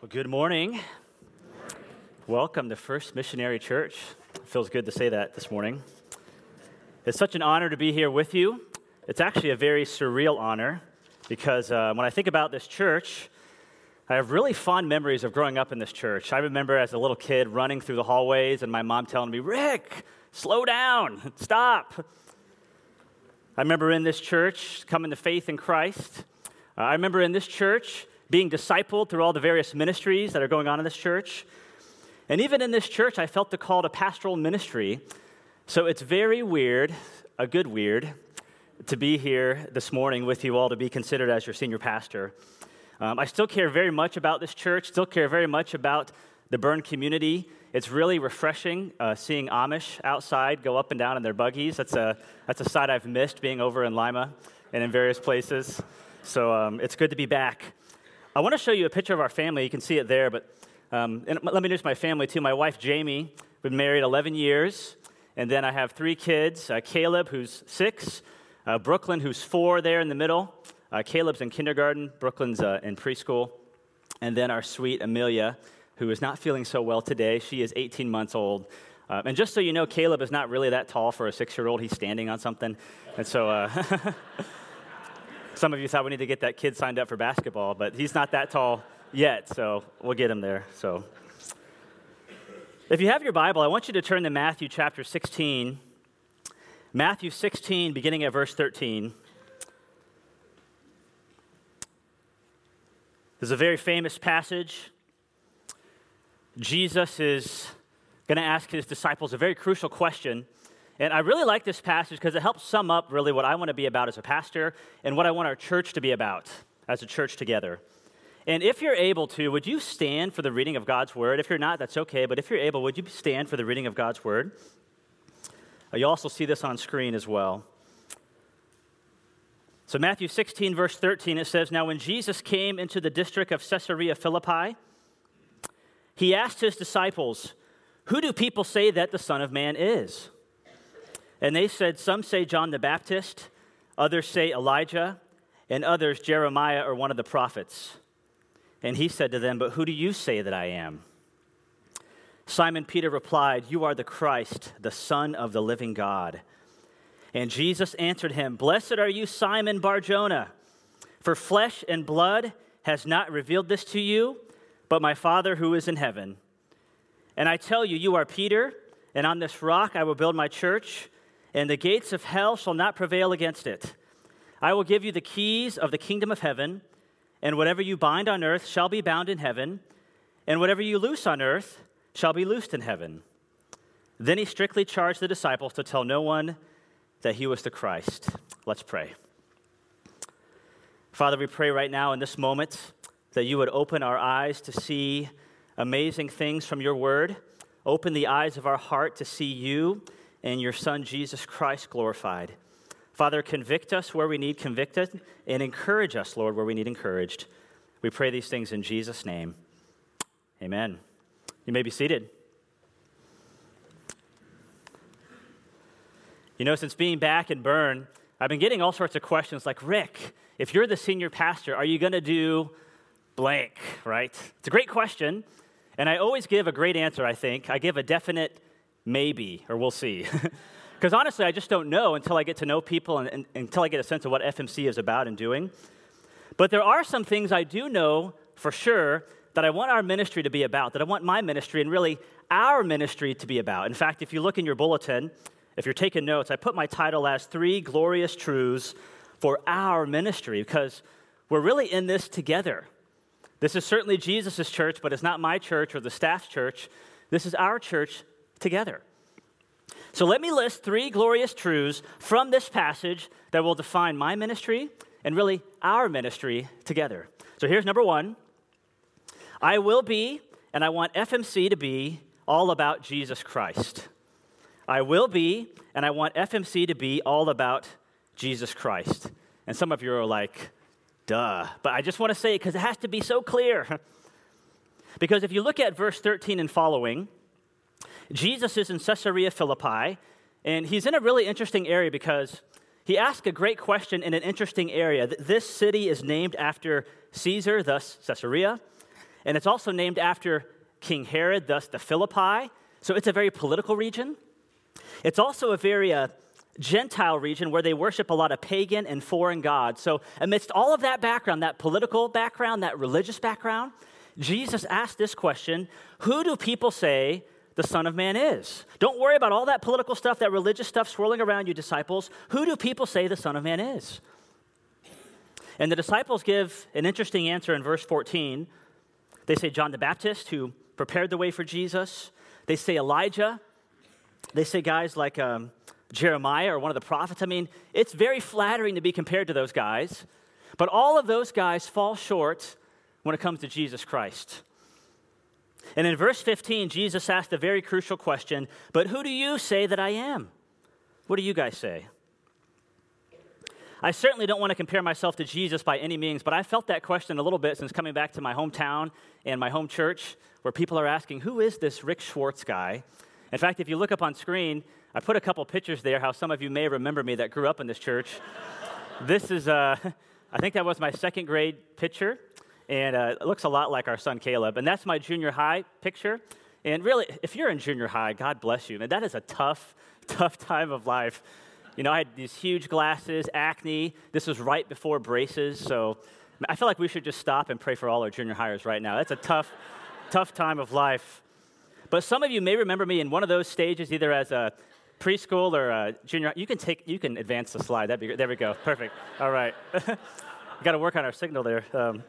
Well, good morning. Welcome to First Missionary Church. It feels good to say that this morning. It's such an honor to be here with you. It's actually a very surreal honor because uh, when I think about this church, I have really fond memories of growing up in this church. I remember as a little kid running through the hallways and my mom telling me, Rick, slow down, stop. I remember in this church coming to faith in Christ. Uh, I remember in this church being discipled through all the various ministries that are going on in this church. And even in this church, I felt the call to pastoral ministry. So it's very weird, a good weird, to be here this morning with you all to be considered as your senior pastor. Um, I still care very much about this church, still care very much about the Berne community. It's really refreshing uh, seeing Amish outside go up and down in their buggies. That's a, that's a sight I've missed being over in Lima and in various places. So um, it's good to be back. I want to show you a picture of our family. You can see it there, but um, let me introduce my family too. My wife, Jamie, been married 11 years, and then I have three kids uh, Caleb, who's six, uh, Brooklyn, who's four there in the middle. Uh, Caleb's in kindergarten, Brooklyn's uh, in preschool, and then our sweet Amelia, who is not feeling so well today. She is 18 months old. Uh, and just so you know, Caleb is not really that tall for a six year old. He's standing on something. And so. Some of you thought we need to get that kid signed up for basketball, but he's not that tall yet, so we'll get him there. So, if you have your Bible, I want you to turn to Matthew chapter 16. Matthew 16, beginning at verse 13. This is a very famous passage. Jesus is going to ask his disciples a very crucial question and I really like this passage because it helps sum up really what I want to be about as a pastor and what I want our church to be about as a church together. And if you're able to, would you stand for the reading of God's word? If you're not, that's okay. But if you're able, would you stand for the reading of God's word? Uh, you also see this on screen as well. So, Matthew 16, verse 13, it says, Now when Jesus came into the district of Caesarea Philippi, he asked his disciples, Who do people say that the Son of Man is? And they said, Some say John the Baptist, others say Elijah, and others Jeremiah or one of the prophets. And he said to them, But who do you say that I am? Simon Peter replied, You are the Christ, the Son of the living God. And Jesus answered him, Blessed are you, Simon Barjona, for flesh and blood has not revealed this to you, but my Father who is in heaven. And I tell you, you are Peter, and on this rock I will build my church and the gates of hell shall not prevail against it. I will give you the keys of the kingdom of heaven, and whatever you bind on earth shall be bound in heaven, and whatever you loose on earth shall be loosed in heaven. Then he strictly charged the disciples to tell no one that he was the Christ. Let's pray. Father, we pray right now in this moment that you would open our eyes to see amazing things from your word, open the eyes of our heart to see you and your Son, Jesus Christ, glorified. Father, convict us where we need convicted and encourage us, Lord, where we need encouraged. We pray these things in Jesus' name. Amen. You may be seated. You know, since being back in Berne, I've been getting all sorts of questions like, Rick, if you're the senior pastor, are you going to do blank, right? It's a great question. And I always give a great answer, I think. I give a definite maybe, or we'll see. Because honestly, I just don't know until I get to know people and, and, until I get a sense of what FMC is about and doing. But there are some things I do know for sure that I want our ministry to be about, that I want my ministry and really our ministry to be about. In fact, if you look in your bulletin, if you're taking notes, I put my title as Three Glorious Truths for Our Ministry because we're really in this together. This is certainly Jesus' church, but it's not my church or the staff's church. This is our church together. So let me list three glorious truths from this passage that will define my ministry and really our ministry together. So here's number one I will be, and I want FMC to be, all about Jesus Christ. I will be, and I want FMC to be all about Jesus Christ. And some of you are like, duh. But I just want to say it because it has to be so clear. because if you look at verse 13 and following, Jesus is in Caesarea Philippi, and he's in a really interesting area because he asked a great question in an interesting area. This city is named after Caesar, thus Caesarea. and it's also named after King Herod, thus the Philippi. So it's a very political region. It's also a very uh, Gentile region where they worship a lot of pagan and foreign gods. So, amidst all of that background, that political background, that religious background, Jesus asked this question Who do people say the Son of Man is? Don't worry about all that political stuff, that religious stuff swirling around you, disciples. Who do people say the Son of Man is? And the disciples give an interesting answer in verse 14. They say John the Baptist, who prepared the way for Jesus. They say Elijah. They say guys like um, Jeremiah or one of the prophets. I mean, it's very flattering to be compared to those guys, but all of those guys fall short when it comes to Jesus Christ. And in verse 15, Jesus asked a very crucial question But who do you say that I am? What do you guys say? I certainly don't want to compare myself to Jesus by any means, but I felt that question a little bit since coming back to my hometown and my home church, where people are asking, Who is this Rick Schwartz guy? In fact, if you look up on screen, I put a couple pictures there, how some of you may remember me that grew up in this church. this is, uh, I think that was my second grade picture, and uh, it looks a lot like our son Caleb. And that's my junior high picture. And really, if you're in junior high, God bless you. And that is a tough, tough time of life. You know, I had these huge glasses, acne. This was right before braces. So I feel like we should just stop and pray for all our junior hires right now. That's a tough, tough time of life. But some of you may remember me in one of those stages, either as a preschool or uh, junior, you can take, you can advance the slide. That'd be, there we go. Perfect. All right. Got to work on our signal there. Um,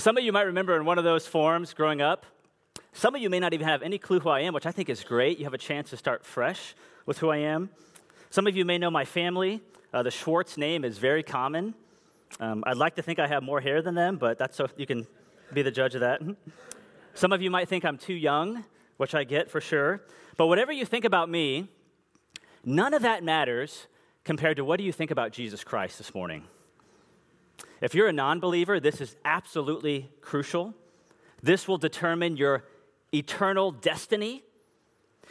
some of you might remember in one of those forms growing up. Some of you may not even have any clue who I am, which I think is great. You have a chance to start fresh with who I am. Some of you may know my family. Uh, the Schwartz name is very common. Um, I'd like to think I have more hair than them, but that's so you can be the judge of that. Some of you might think I'm too young, which I get for sure. But whatever you think about me, none of that matters compared to what do you think about Jesus Christ this morning. If you're a non believer, this is absolutely crucial. This will determine your eternal destiny.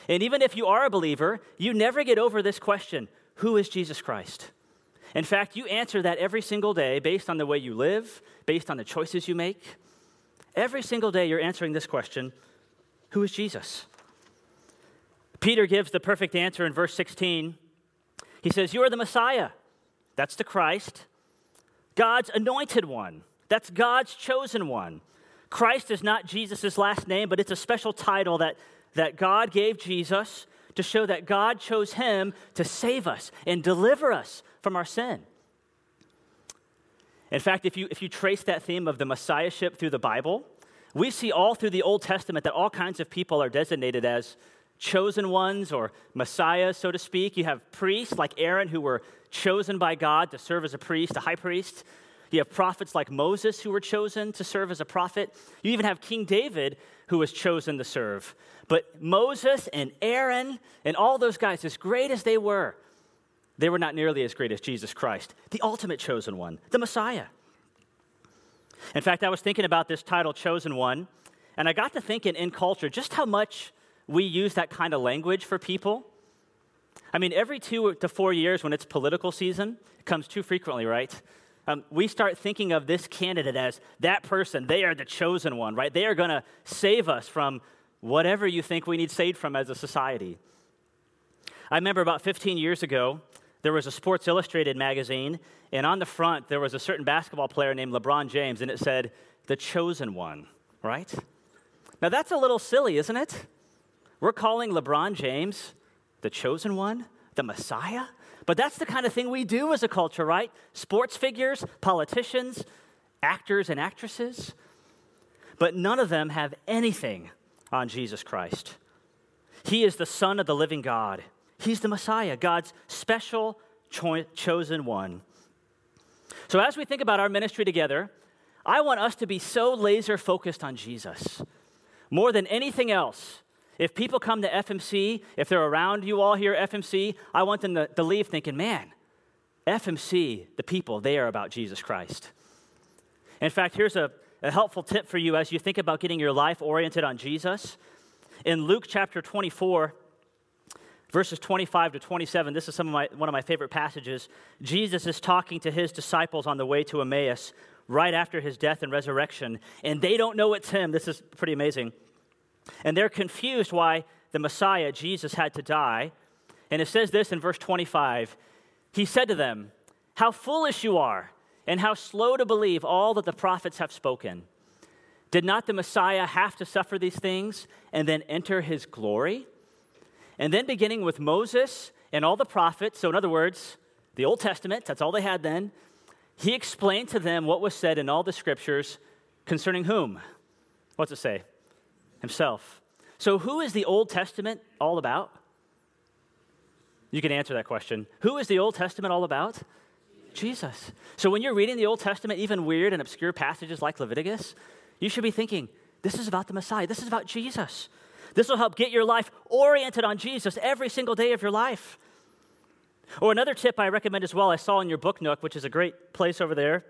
And even if you are a believer, you never get over this question who is Jesus Christ? In fact, you answer that every single day based on the way you live, based on the choices you make. Every single day, you're answering this question Who is Jesus? Peter gives the perfect answer in verse 16. He says, You are the Messiah. That's the Christ. God's anointed one. That's God's chosen one. Christ is not Jesus' last name, but it's a special title that, that God gave Jesus to show that God chose him to save us and deliver us from our sin. In fact, if you, if you trace that theme of the Messiahship through the Bible, we see all through the Old Testament that all kinds of people are designated as chosen ones or messiahs, so to speak. You have priests like Aaron who were chosen by God to serve as a priest, a high priest. You have prophets like Moses who were chosen to serve as a prophet. You even have King David who was chosen to serve. But Moses and Aaron and all those guys, as great as they were, they were not nearly as great as Jesus Christ, the ultimate chosen one, the Messiah. In fact, I was thinking about this title, Chosen One, and I got to thinking in culture just how much we use that kind of language for people. I mean, every two to four years when it's political season, it comes too frequently, right? Um, we start thinking of this candidate as that person. They are the chosen one, right? They are going to save us from whatever you think we need saved from as a society. I remember about 15 years ago, there was a Sports Illustrated magazine, and on the front, there was a certain basketball player named LeBron James, and it said, the chosen one, right? Now, that's a little silly, isn't it? We're calling LeBron James the chosen one, the Messiah. But that's the kind of thing we do as a culture, right? Sports figures, politicians, actors, and actresses. But none of them have anything on Jesus Christ. He is the Son of the living God. He's the Messiah, God's special cho- chosen one. So, as we think about our ministry together, I want us to be so laser focused on Jesus. More than anything else, if people come to FMC, if they're around you all here at FMC, I want them to, to leave thinking, man, FMC, the people, they are about Jesus Christ. In fact, here's a, a helpful tip for you as you think about getting your life oriented on Jesus. In Luke chapter 24, verses 25 to 27 this is some of my, one of my favorite passages jesus is talking to his disciples on the way to emmaus right after his death and resurrection, and they don't know it's him. This is pretty amazing. And they're confused why the Messiah, Jesus, had to die. And it says this in verse 25 He said to them, How foolish you are, and how slow to believe all that the prophets have spoken. Did not the Messiah have to suffer these things and then enter his glory? And then, beginning with Moses and all the prophets, so in other words, the Old Testament, that's all they had then, he explained to them what was said in all the scriptures concerning whom? What's it say? Himself. So, who is the Old Testament all about? You can answer that question. Who is the Old Testament all about? Jesus. So, when you're reading the Old Testament, even weird and obscure passages like Leviticus, you should be thinking, this is about the Messiah. This is about Jesus. This will help get your life oriented on Jesus every single day of your life. Or another tip I recommend as well, I saw in your book nook, which is a great place over there.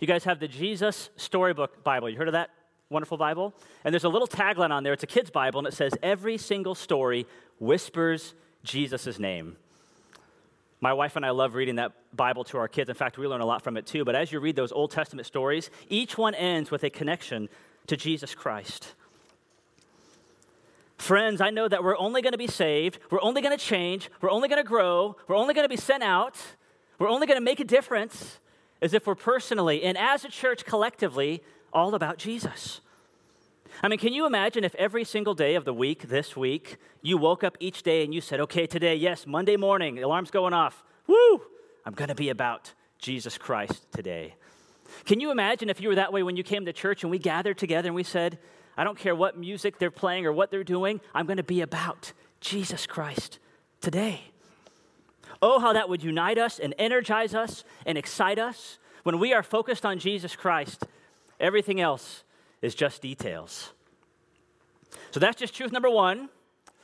You guys have the Jesus Storybook Bible. You heard of that wonderful Bible? And there's a little tagline on there. It's a kid's Bible, and it says, Every single story whispers Jesus' name. My wife and I love reading that Bible to our kids. In fact, we learn a lot from it too. But as you read those Old Testament stories, each one ends with a connection to Jesus Christ. Friends, I know that we're only going to be saved, we're only going to change, we're only going to grow, we're only going to be sent out, we're only going to make a difference as if we're personally and as a church collectively all about Jesus. I mean, can you imagine if every single day of the week, this week, you woke up each day and you said, okay, today, yes, Monday morning, the alarm's going off. Woo! I'm going to be about Jesus Christ today. Can you imagine if you were that way when you came to church and we gathered together and we said, I don't care what music they're playing or what they're doing, I'm going to be about Jesus Christ today. Oh, how that would unite us and energize us and excite us. When we are focused on Jesus Christ, everything else is just details. So that's just truth number one.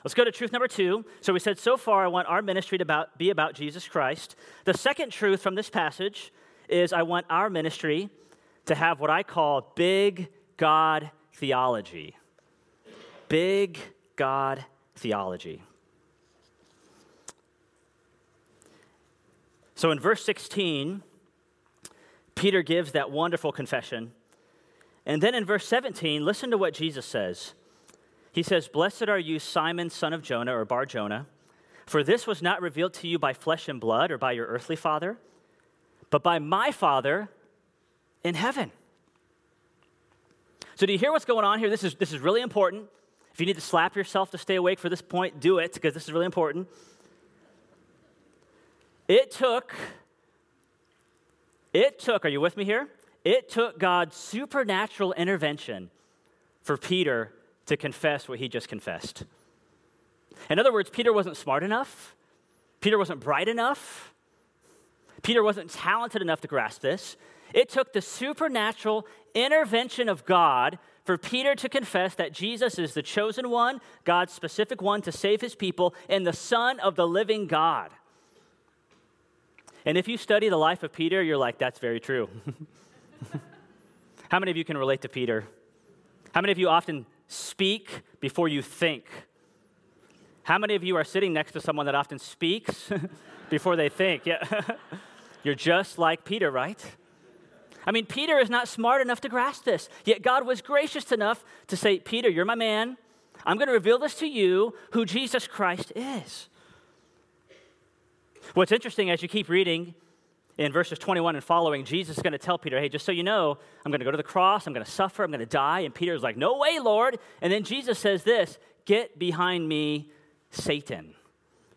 Let's go to truth number two. So we said so far, I want our ministry to about, be about Jesus Christ. The second truth from this passage is I want our ministry to have what I call big God theology. Big God theology. So in verse 16, Peter gives that wonderful confession. And then in verse 17, listen to what Jesus says. He says, Blessed are you, Simon, son of Jonah, or Bar Jonah, for this was not revealed to you by flesh and blood or by your earthly father, but by my Father in heaven. So, do you hear what's going on here? This is, this is really important. If you need to slap yourself to stay awake for this point, do it because this is really important. It took, it took, are you with me here? It took God's supernatural intervention for Peter to confess what he just confessed. In other words, Peter wasn't smart enough, Peter wasn't bright enough, Peter wasn't talented enough to grasp this. It took the supernatural intervention of God for Peter to confess that Jesus is the chosen one, God's specific one to save his people, and the Son of the living God. And if you study the life of Peter, you're like, that's very true. How many of you can relate to Peter? How many of you often speak before you think? How many of you are sitting next to someone that often speaks before they think? Yeah. You're just like Peter, right? I mean, Peter is not smart enough to grasp this. Yet God was gracious enough to say, Peter, you're my man. I'm going to reveal this to you who Jesus Christ is. What's interesting as you keep reading in verses 21 and following, Jesus is going to tell Peter, hey, just so you know, I'm going to go to the cross, I'm going to suffer, I'm going to die. And Peter's like, no way, Lord. And then Jesus says this Get behind me, Satan.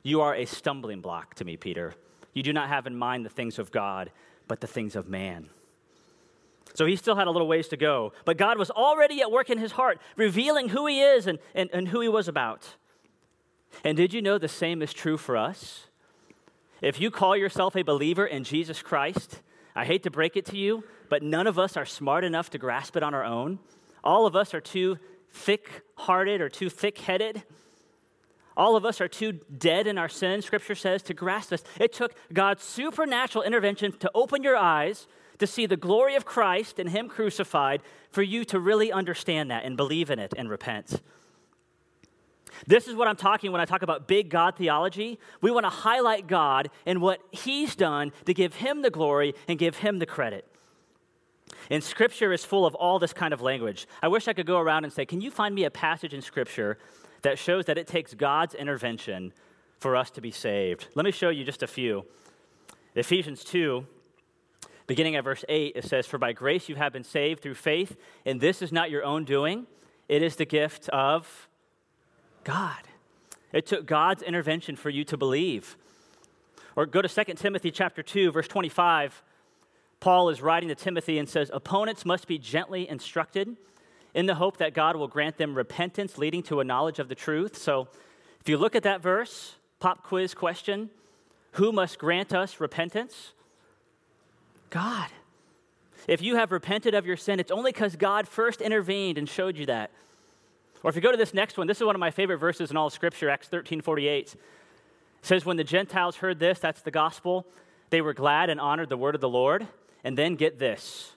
You are a stumbling block to me, Peter. You do not have in mind the things of God, but the things of man. So he still had a little ways to go. But God was already at work in his heart, revealing who he is and, and, and who he was about. And did you know the same is true for us? If you call yourself a believer in Jesus Christ, I hate to break it to you, but none of us are smart enough to grasp it on our own. All of us are too thick hearted or too thick headed. All of us are too dead in our sin, scripture says, to grasp this. It took God's supernatural intervention to open your eyes to see the glory of Christ and Him crucified for you to really understand that and believe in it and repent. This is what I'm talking when I talk about big God theology. We want to highlight God and what He's done to give Him the glory and give Him the credit. And Scripture is full of all this kind of language. I wish I could go around and say, Can you find me a passage in Scripture that shows that it takes God's intervention for us to be saved? Let me show you just a few. Ephesians 2, beginning at verse 8, it says, For by grace you have been saved through faith, and this is not your own doing, it is the gift of God. It took God's intervention for you to believe. Or go to 2 Timothy chapter 2, verse 25. Paul is writing to Timothy and says, Opponents must be gently instructed in the hope that God will grant them repentance leading to a knowledge of the truth. So if you look at that verse, pop quiz question Who must grant us repentance? God. If you have repented of your sin, it's only because God first intervened and showed you that. Or if you go to this next one, this is one of my favorite verses in all of Scripture, Acts 13 48. It says, When the Gentiles heard this, that's the gospel, they were glad and honored the word of the Lord. And then get this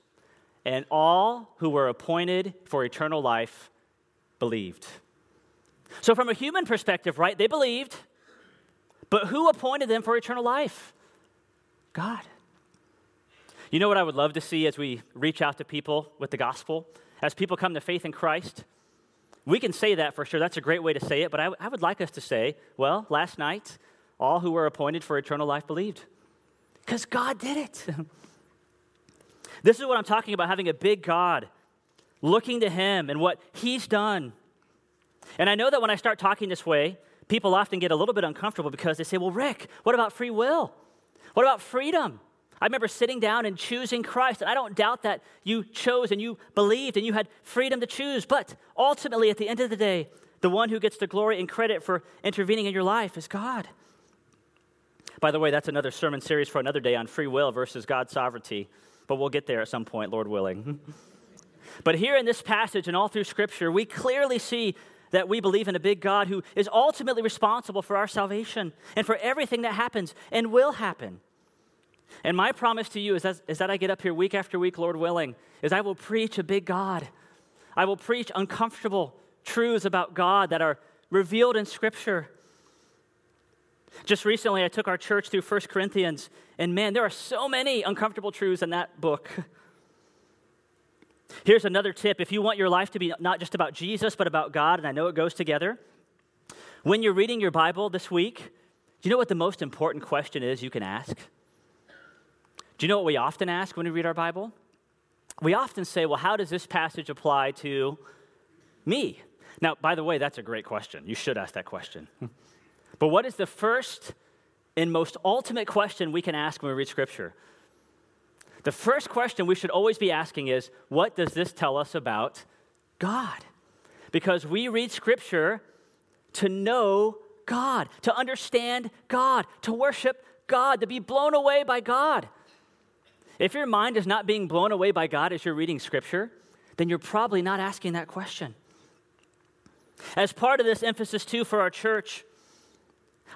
and all who were appointed for eternal life believed. So, from a human perspective, right, they believed, but who appointed them for eternal life? God. You know what I would love to see as we reach out to people with the gospel? As people come to faith in Christ? We can say that for sure. That's a great way to say it, but I, I would like us to say, well, last night, all who were appointed for eternal life believed. Because God did it. This is what I'm talking about having a big God, looking to Him and what He's done. And I know that when I start talking this way, people often get a little bit uncomfortable because they say, Well, Rick, what about free will? What about freedom? I remember sitting down and choosing Christ, and I don't doubt that you chose and you believed and you had freedom to choose. But ultimately, at the end of the day, the one who gets the glory and credit for intervening in your life is God. By the way, that's another sermon series for another day on free will versus God's sovereignty but we'll get there at some point, Lord willing. but here in this passage and all through Scripture, we clearly see that we believe in a big God who is ultimately responsible for our salvation and for everything that happens and will happen. And my promise to you is that, is that I get up here week after week, Lord willing, is I will preach a big God. I will preach uncomfortable truths about God that are revealed in Scripture. Just recently, I took our church through 1 Corinthians, and man, there are so many uncomfortable truths in that book. Here's another tip if you want your life to be not just about Jesus, but about God, and I know it goes together. When you're reading your Bible this week, do you know what the most important question is you can ask? Do you know what we often ask when we read our Bible? We often say, Well, how does this passage apply to me? Now, by the way, that's a great question. You should ask that question. But what is the first and most ultimate question we can ask when we read Scripture? The first question we should always be asking is what does this tell us about God? Because we read Scripture to know God, to understand God, to worship God, to be blown away by God. If your mind is not being blown away by God as you're reading Scripture, then you're probably not asking that question. As part of this emphasis, too, for our church,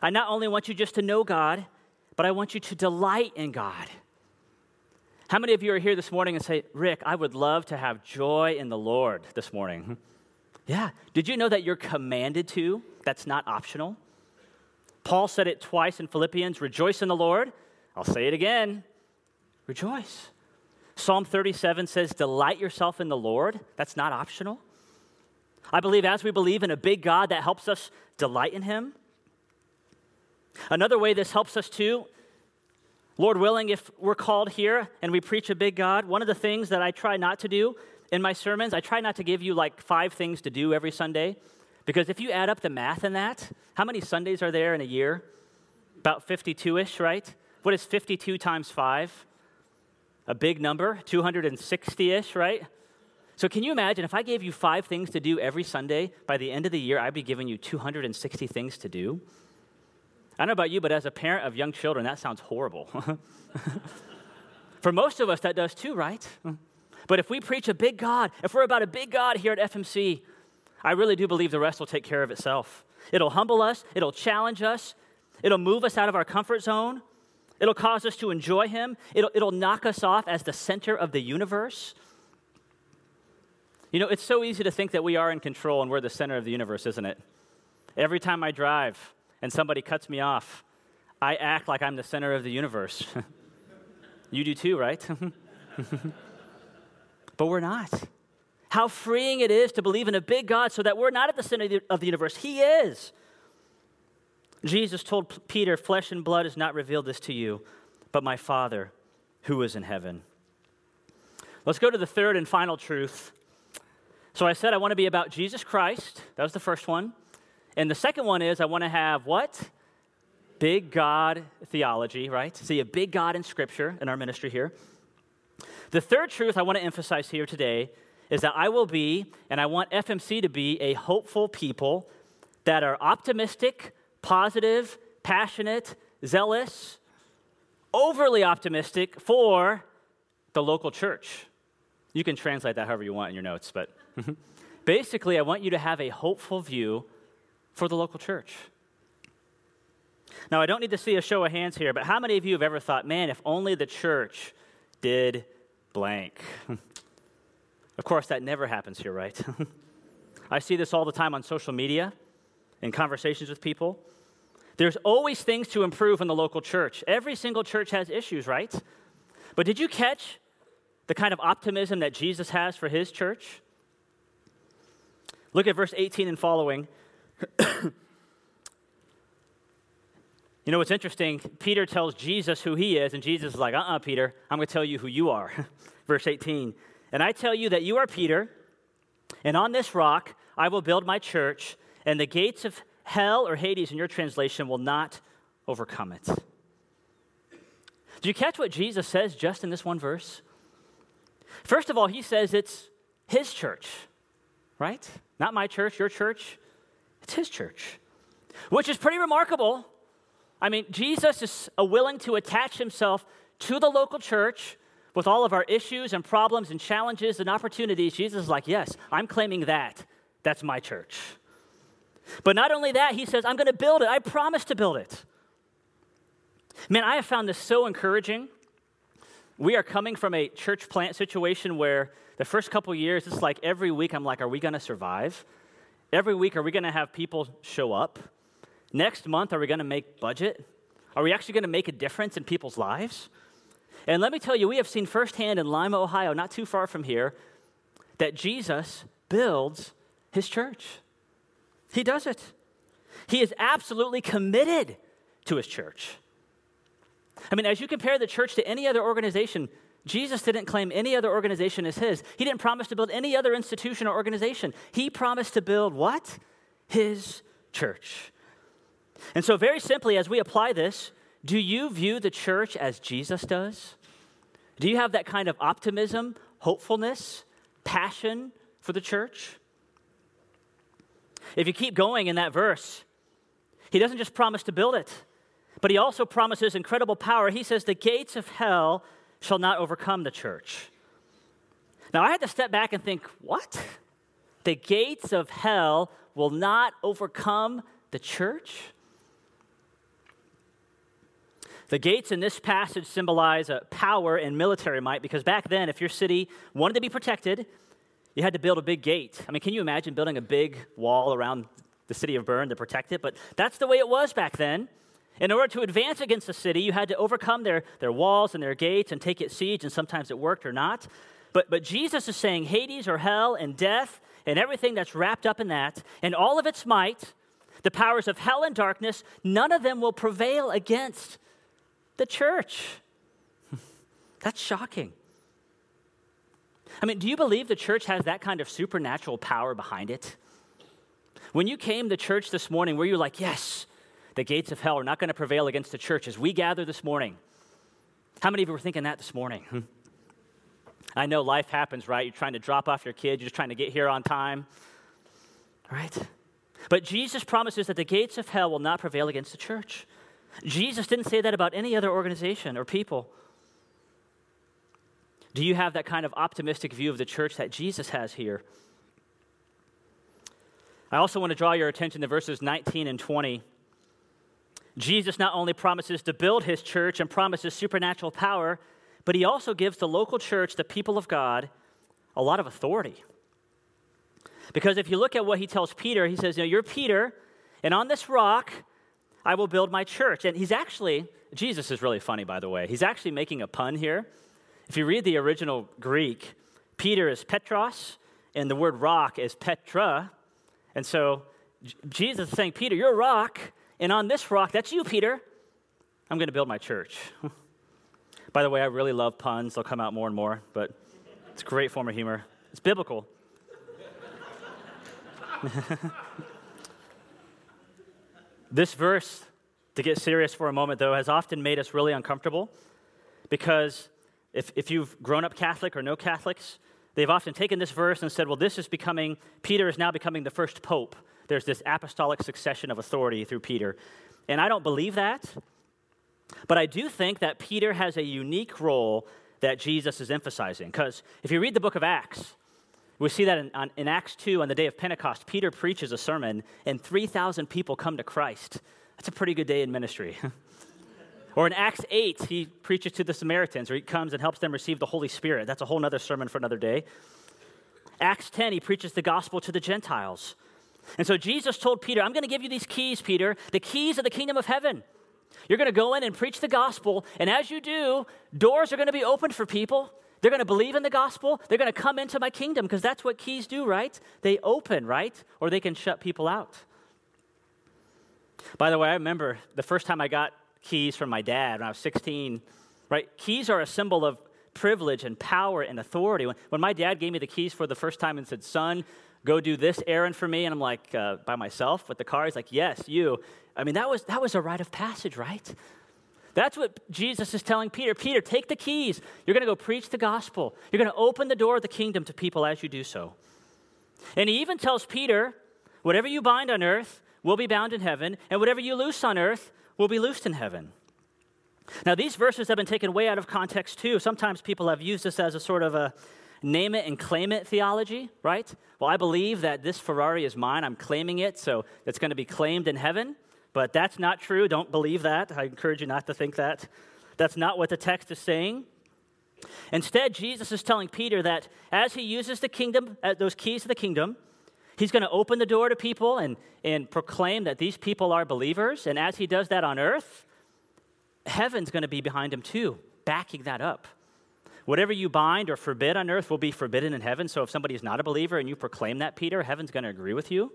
I not only want you just to know God, but I want you to delight in God. How many of you are here this morning and say, Rick, I would love to have joy in the Lord this morning? Yeah. Did you know that you're commanded to? That's not optional. Paul said it twice in Philippians rejoice in the Lord. I'll say it again rejoice. Psalm 37 says, delight yourself in the Lord. That's not optional. I believe as we believe in a big God that helps us delight in Him, Another way this helps us too, Lord willing, if we're called here and we preach a big God, one of the things that I try not to do in my sermons, I try not to give you like five things to do every Sunday. Because if you add up the math in that, how many Sundays are there in a year? About 52 ish, right? What is 52 times 5? A big number, 260 ish, right? So, can you imagine if I gave you five things to do every Sunday, by the end of the year, I'd be giving you 260 things to do? I don't know about you, but as a parent of young children, that sounds horrible. For most of us, that does too, right? But if we preach a big God, if we're about a big God here at FMC, I really do believe the rest will take care of itself. It'll humble us, it'll challenge us, it'll move us out of our comfort zone, it'll cause us to enjoy Him, it'll, it'll knock us off as the center of the universe. You know, it's so easy to think that we are in control and we're the center of the universe, isn't it? Every time I drive, and somebody cuts me off, I act like I'm the center of the universe. you do too, right? but we're not. How freeing it is to believe in a big God so that we're not at the center of the universe. He is. Jesus told Peter, Flesh and blood has not revealed this to you, but my Father who is in heaven. Let's go to the third and final truth. So I said I want to be about Jesus Christ. That was the first one. And the second one is I want to have what? Big God theology, right? See a big God in Scripture in our ministry here. The third truth I want to emphasize here today is that I will be, and I want FMC to be, a hopeful people that are optimistic, positive, passionate, zealous, overly optimistic for the local church. You can translate that however you want in your notes, but basically, I want you to have a hopeful view for the local church. Now, I don't need to see a show of hands here, but how many of you have ever thought, man, if only the church did blank? of course, that never happens here, right? I see this all the time on social media, in conversations with people. There's always things to improve in the local church. Every single church has issues, right? But did you catch the kind of optimism that Jesus has for his church? Look at verse 18 and following. you know what's interesting? Peter tells Jesus who he is, and Jesus is like, uh uh-uh, uh Peter, I'm going to tell you who you are. verse 18. And I tell you that you are Peter, and on this rock I will build my church, and the gates of hell or Hades in your translation will not overcome it. Do you catch what Jesus says just in this one verse? First of all, he says it's his church, right? Not my church, your church. It's his church, which is pretty remarkable. I mean, Jesus is willing to attach himself to the local church with all of our issues and problems and challenges and opportunities. Jesus is like, Yes, I'm claiming that. That's my church. But not only that, he says, I'm going to build it. I promise to build it. Man, I have found this so encouraging. We are coming from a church plant situation where the first couple years, it's like every week I'm like, are we going to survive? Every week, are we going to have people show up? Next month, are we going to make budget? Are we actually going to make a difference in people's lives? And let me tell you, we have seen firsthand in Lima, Ohio, not too far from here, that Jesus builds his church. He does it. He is absolutely committed to his church. I mean, as you compare the church to any other organization, Jesus didn't claim any other organization as his. He didn't promise to build any other institution or organization. He promised to build what? His church. And so, very simply, as we apply this, do you view the church as Jesus does? Do you have that kind of optimism, hopefulness, passion for the church? If you keep going in that verse, he doesn't just promise to build it, but he also promises incredible power. He says, The gates of hell shall not overcome the church. Now, I had to step back and think, What? The gates of hell will not overcome the church? The gates in this passage symbolize power and military might because back then, if your city wanted to be protected, you had to build a big gate. I mean, can you imagine building a big wall around the city of Berne to protect it? But that's the way it was back then. In order to advance against a city, you had to overcome their, their walls and their gates and take it siege, and sometimes it worked or not. But, but Jesus is saying Hades or hell and death and everything that's wrapped up in that, and all of its might, the powers of hell and darkness, none of them will prevail against the church. that's shocking. I mean, do you believe the church has that kind of supernatural power behind it? When you came to church this morning, were you like, yes, the gates of hell are not going to prevail against the church as we gather this morning? How many of you were thinking that this morning? Hmm. I know life happens, right? You're trying to drop off your kids, you're just trying to get here on time, right? But Jesus promises that the gates of hell will not prevail against the church. Jesus didn't say that about any other organization or people. Do you have that kind of optimistic view of the church that Jesus has here? I also want to draw your attention to verses 19 and 20. Jesus not only promises to build his church and promises supernatural power, but he also gives the local church, the people of God, a lot of authority. Because if you look at what he tells Peter, he says, You know, you're Peter, and on this rock I will build my church. And he's actually, Jesus is really funny, by the way. He's actually making a pun here. If you read the original Greek, Peter is Petros, and the word rock is Petra. And so Jesus is saying, Peter, you're a rock, and on this rock, that's you, Peter, I'm going to build my church. By the way, I really love puns. They'll come out more and more, but it's a great form of humor. It's biblical. this verse, to get serious for a moment, though, has often made us really uncomfortable because if, if you've grown up Catholic or no Catholics, they've often taken this verse and said, well, this is becoming, Peter is now becoming the first pope. There's this apostolic succession of authority through Peter. And I don't believe that. But I do think that Peter has a unique role that Jesus is emphasizing. Because if you read the book of Acts, we see that in, on, in, Acts 2, on the day of Pentecost, Peter preaches a sermon and 3,000 people come to Christ. That's a pretty good day in ministry. or in Acts 8, he preaches to the Samaritans, or he comes and helps them receive the Holy Spirit. That's a whole other sermon for another day. Acts 10, he preaches the gospel to the Gentiles. And so Jesus told Peter, I'm going to give you these keys, Peter, the keys of the kingdom of heaven. You're going to go in and preach the gospel, and as you do, doors are going to be opened for people. They're going to believe in the gospel. They're going to come into my kingdom because that's what keys do, right? They open, right? Or they can shut people out. By the way, I remember the first time I got keys from my dad when I was 16, right? Keys are a symbol of privilege and power and authority. When, when my dad gave me the keys for the first time and said, Son, go do this errand for me, and I'm like, uh, by myself with the car, he's like, Yes, you. I mean, that was, that was a rite of passage, right? That's what Jesus is telling Peter. Peter, take the keys. You're going to go preach the gospel. You're going to open the door of the kingdom to people as you do so. And he even tells Peter, whatever you bind on earth will be bound in heaven, and whatever you loose on earth will be loosed in heaven. Now, these verses have been taken way out of context, too. Sometimes people have used this as a sort of a name it and claim it theology, right? Well, I believe that this Ferrari is mine. I'm claiming it, so it's going to be claimed in heaven. But that's not true. Don't believe that. I encourage you not to think that. That's not what the text is saying. Instead, Jesus is telling Peter that as he uses the kingdom, uh, those keys to the kingdom, he's going to open the door to people and, and proclaim that these people are believers. And as he does that on earth, heaven's going to be behind him too, backing that up. Whatever you bind or forbid on earth will be forbidden in heaven. So if somebody is not a believer and you proclaim that, Peter, heaven's going to agree with you.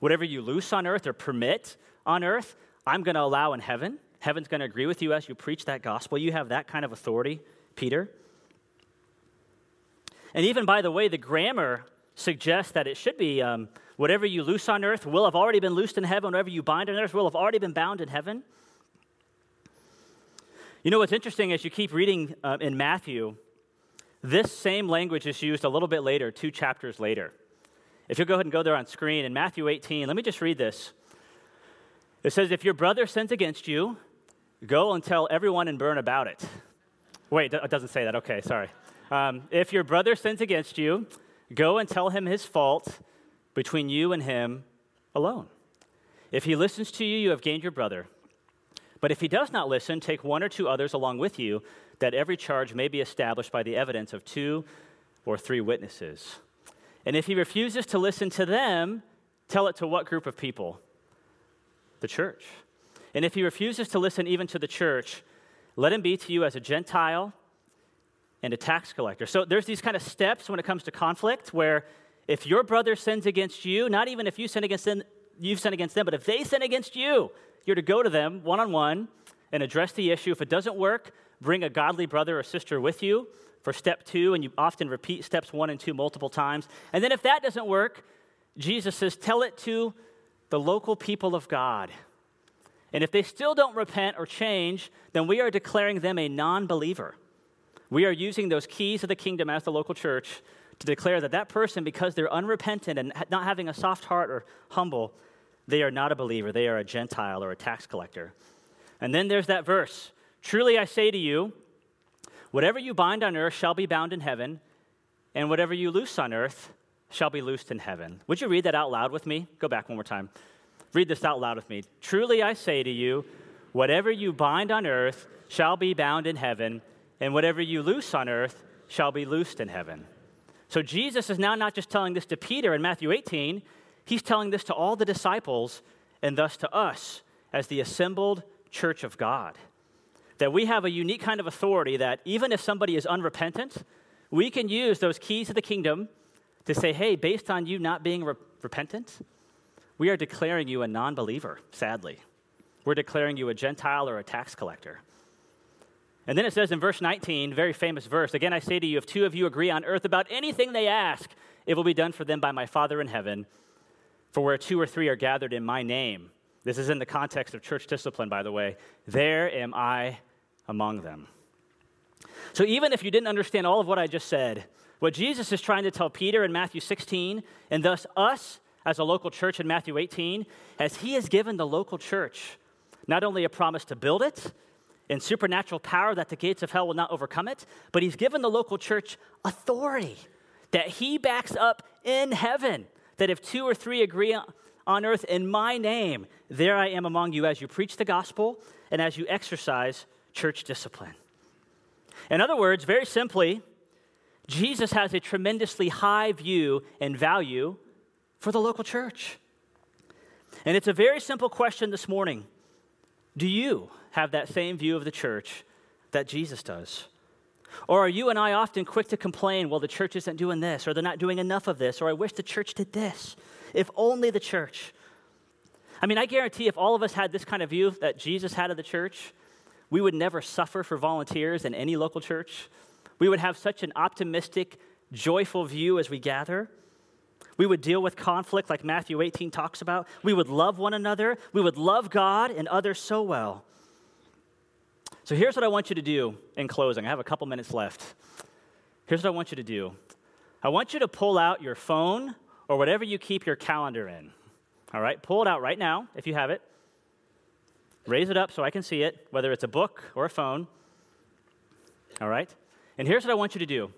Whatever you loose on earth or permit on earth, I'm going to allow in heaven. Heaven's going to agree with you as you preach that gospel. You have that kind of authority, Peter. And even by the way, the grammar suggests that it should be um, whatever you loose on earth will have already been loosed in heaven, whatever you bind on earth will have already been bound in heaven. You know what's interesting as you keep reading uh, in Matthew, this same language is used a little bit later, two chapters later. If you'll go ahead and go there on screen in Matthew 18, let me just read this. It says, If your brother sins against you, go and tell everyone and Berne about it. Wait, it doesn't say that. Okay, sorry. Um, if your brother sins against you, go and tell him his fault between you and him alone. If he listens to you, you have gained your brother. But if he does not listen, take one or two others along with you, that every charge may be established by the evidence of two or three witnesses. And if he refuses to listen to them, tell it to what group of people? The church. And if he refuses to listen even to the church, let him be to you as a Gentile and a tax collector. So there's these kind of steps when it comes to conflict where if your brother sins against you, not even if you sin against them, you've sinned against them, but if they sin against you, you're to go to them one on one and address the issue. If it doesn't work, bring a godly brother or sister with you for step two, and you often repeat steps one and two multiple times. And then if that doesn't work, Jesus says, tell it to the local people of God. And if they still don't repent or change, then we are declaring them a non believer. We are using those keys of the kingdom as the local church to declare that that person, because they're unrepentant and not having a soft heart or humble, they are not a believer. They are a Gentile or a tax collector. And then there's that verse Truly I say to you, Whatever you bind on earth shall be bound in heaven, and whatever you loose on earth shall be loosed in heaven. Would you read that out loud with me? Go back one more time. Read this out loud with me. Truly I say to you, whatever you bind on earth shall be bound in heaven, and whatever you loose on earth shall be loosed in heaven. So Jesus is now not just telling this to Peter in Matthew 18, he's telling this to all the disciples and thus to us as the assembled church of God that we have a unique kind of authority that even if somebody is unrepentant, we can use those keys to the kingdom to say, hey, based on you not being re- repentant, we are declaring you a non believer, sadly. We're declaring you a Gentile or a tax collector. And then it says in verse 19, very famous verse Again, I say to you, if two of you agree on earth about anything they ask, it will be done for them by my Father in heaven. For where two or three are gathered in my name, this is in the context of church discipline, by the way, there am I among them. So even if you didn't understand all of what I just said, what Jesus is trying to tell Peter in Matthew 16, and thus us as a local church in Matthew 18, as he has given the local church not only a promise to build it in supernatural power that the gates of hell will not overcome it, but he's given the local church authority that he backs up in heaven. That if two or three agree on earth in my name, there I am among you as you preach the gospel and as you exercise church discipline. In other words, very simply, Jesus has a tremendously high view and value for the local church. And it's a very simple question this morning Do you have that same view of the church that Jesus does? Or are you and I often quick to complain, well, the church isn't doing this, or they're not doing enough of this, or I wish the church did this? If only the church. I mean, I guarantee if all of us had this kind of view that Jesus had of the church, we would never suffer for volunteers in any local church. We would have such an optimistic, joyful view as we gather. We would deal with conflict like Matthew 18 talks about. We would love one another. We would love God and others so well. So here's what I want you to do in closing. I have a couple minutes left. Here's what I want you to do I want you to pull out your phone or whatever you keep your calendar in. All right? Pull it out right now if you have it. Raise it up so I can see it, whether it's a book or a phone. All right? And here's what I want you to do.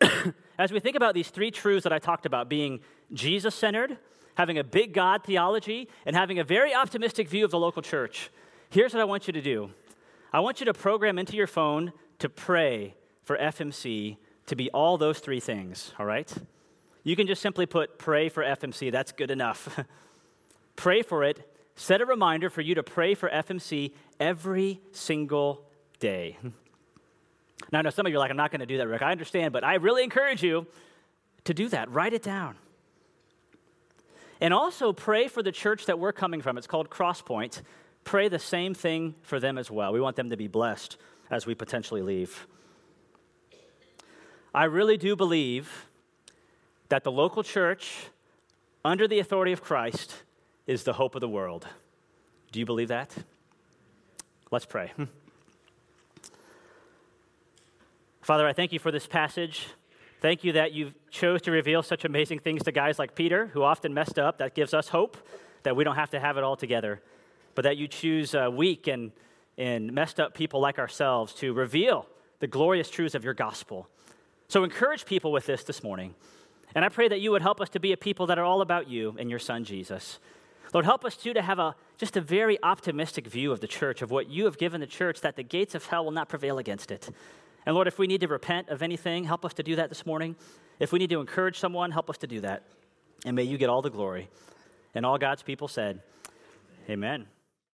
As we think about these three truths that I talked about being Jesus centered, having a big God theology, and having a very optimistic view of the local church, here's what I want you to do I want you to program into your phone to pray for FMC to be all those three things, all right? You can just simply put pray for FMC, that's good enough. pray for it. Set a reminder for you to pray for FMC every single day. Now, I know some of you are like, I'm not going to do that, Rick. I understand, but I really encourage you to do that. Write it down. And also pray for the church that we're coming from. It's called Crosspoint pray the same thing for them as well. We want them to be blessed as we potentially leave. I really do believe that the local church, under the authority of Christ, is the hope of the world. Do you believe that? Let's pray. Father, I thank you for this passage. Thank you that you chose to reveal such amazing things to guys like Peter, who often messed up. That gives us hope that we don't have to have it all together but that you choose uh, weak and, and messed up people like ourselves to reveal the glorious truths of your gospel. So encourage people with this this morning. And I pray that you would help us to be a people that are all about you and your son, Jesus. Lord, help us too to have a, just a very optimistic view of the church, of what you have given the church, that the gates of hell will not prevail against it. And Lord, if we need to repent of anything, help us to do that this morning. If we need to encourage someone, help us to do that. And may you get all the glory. And all God's people said, Amen.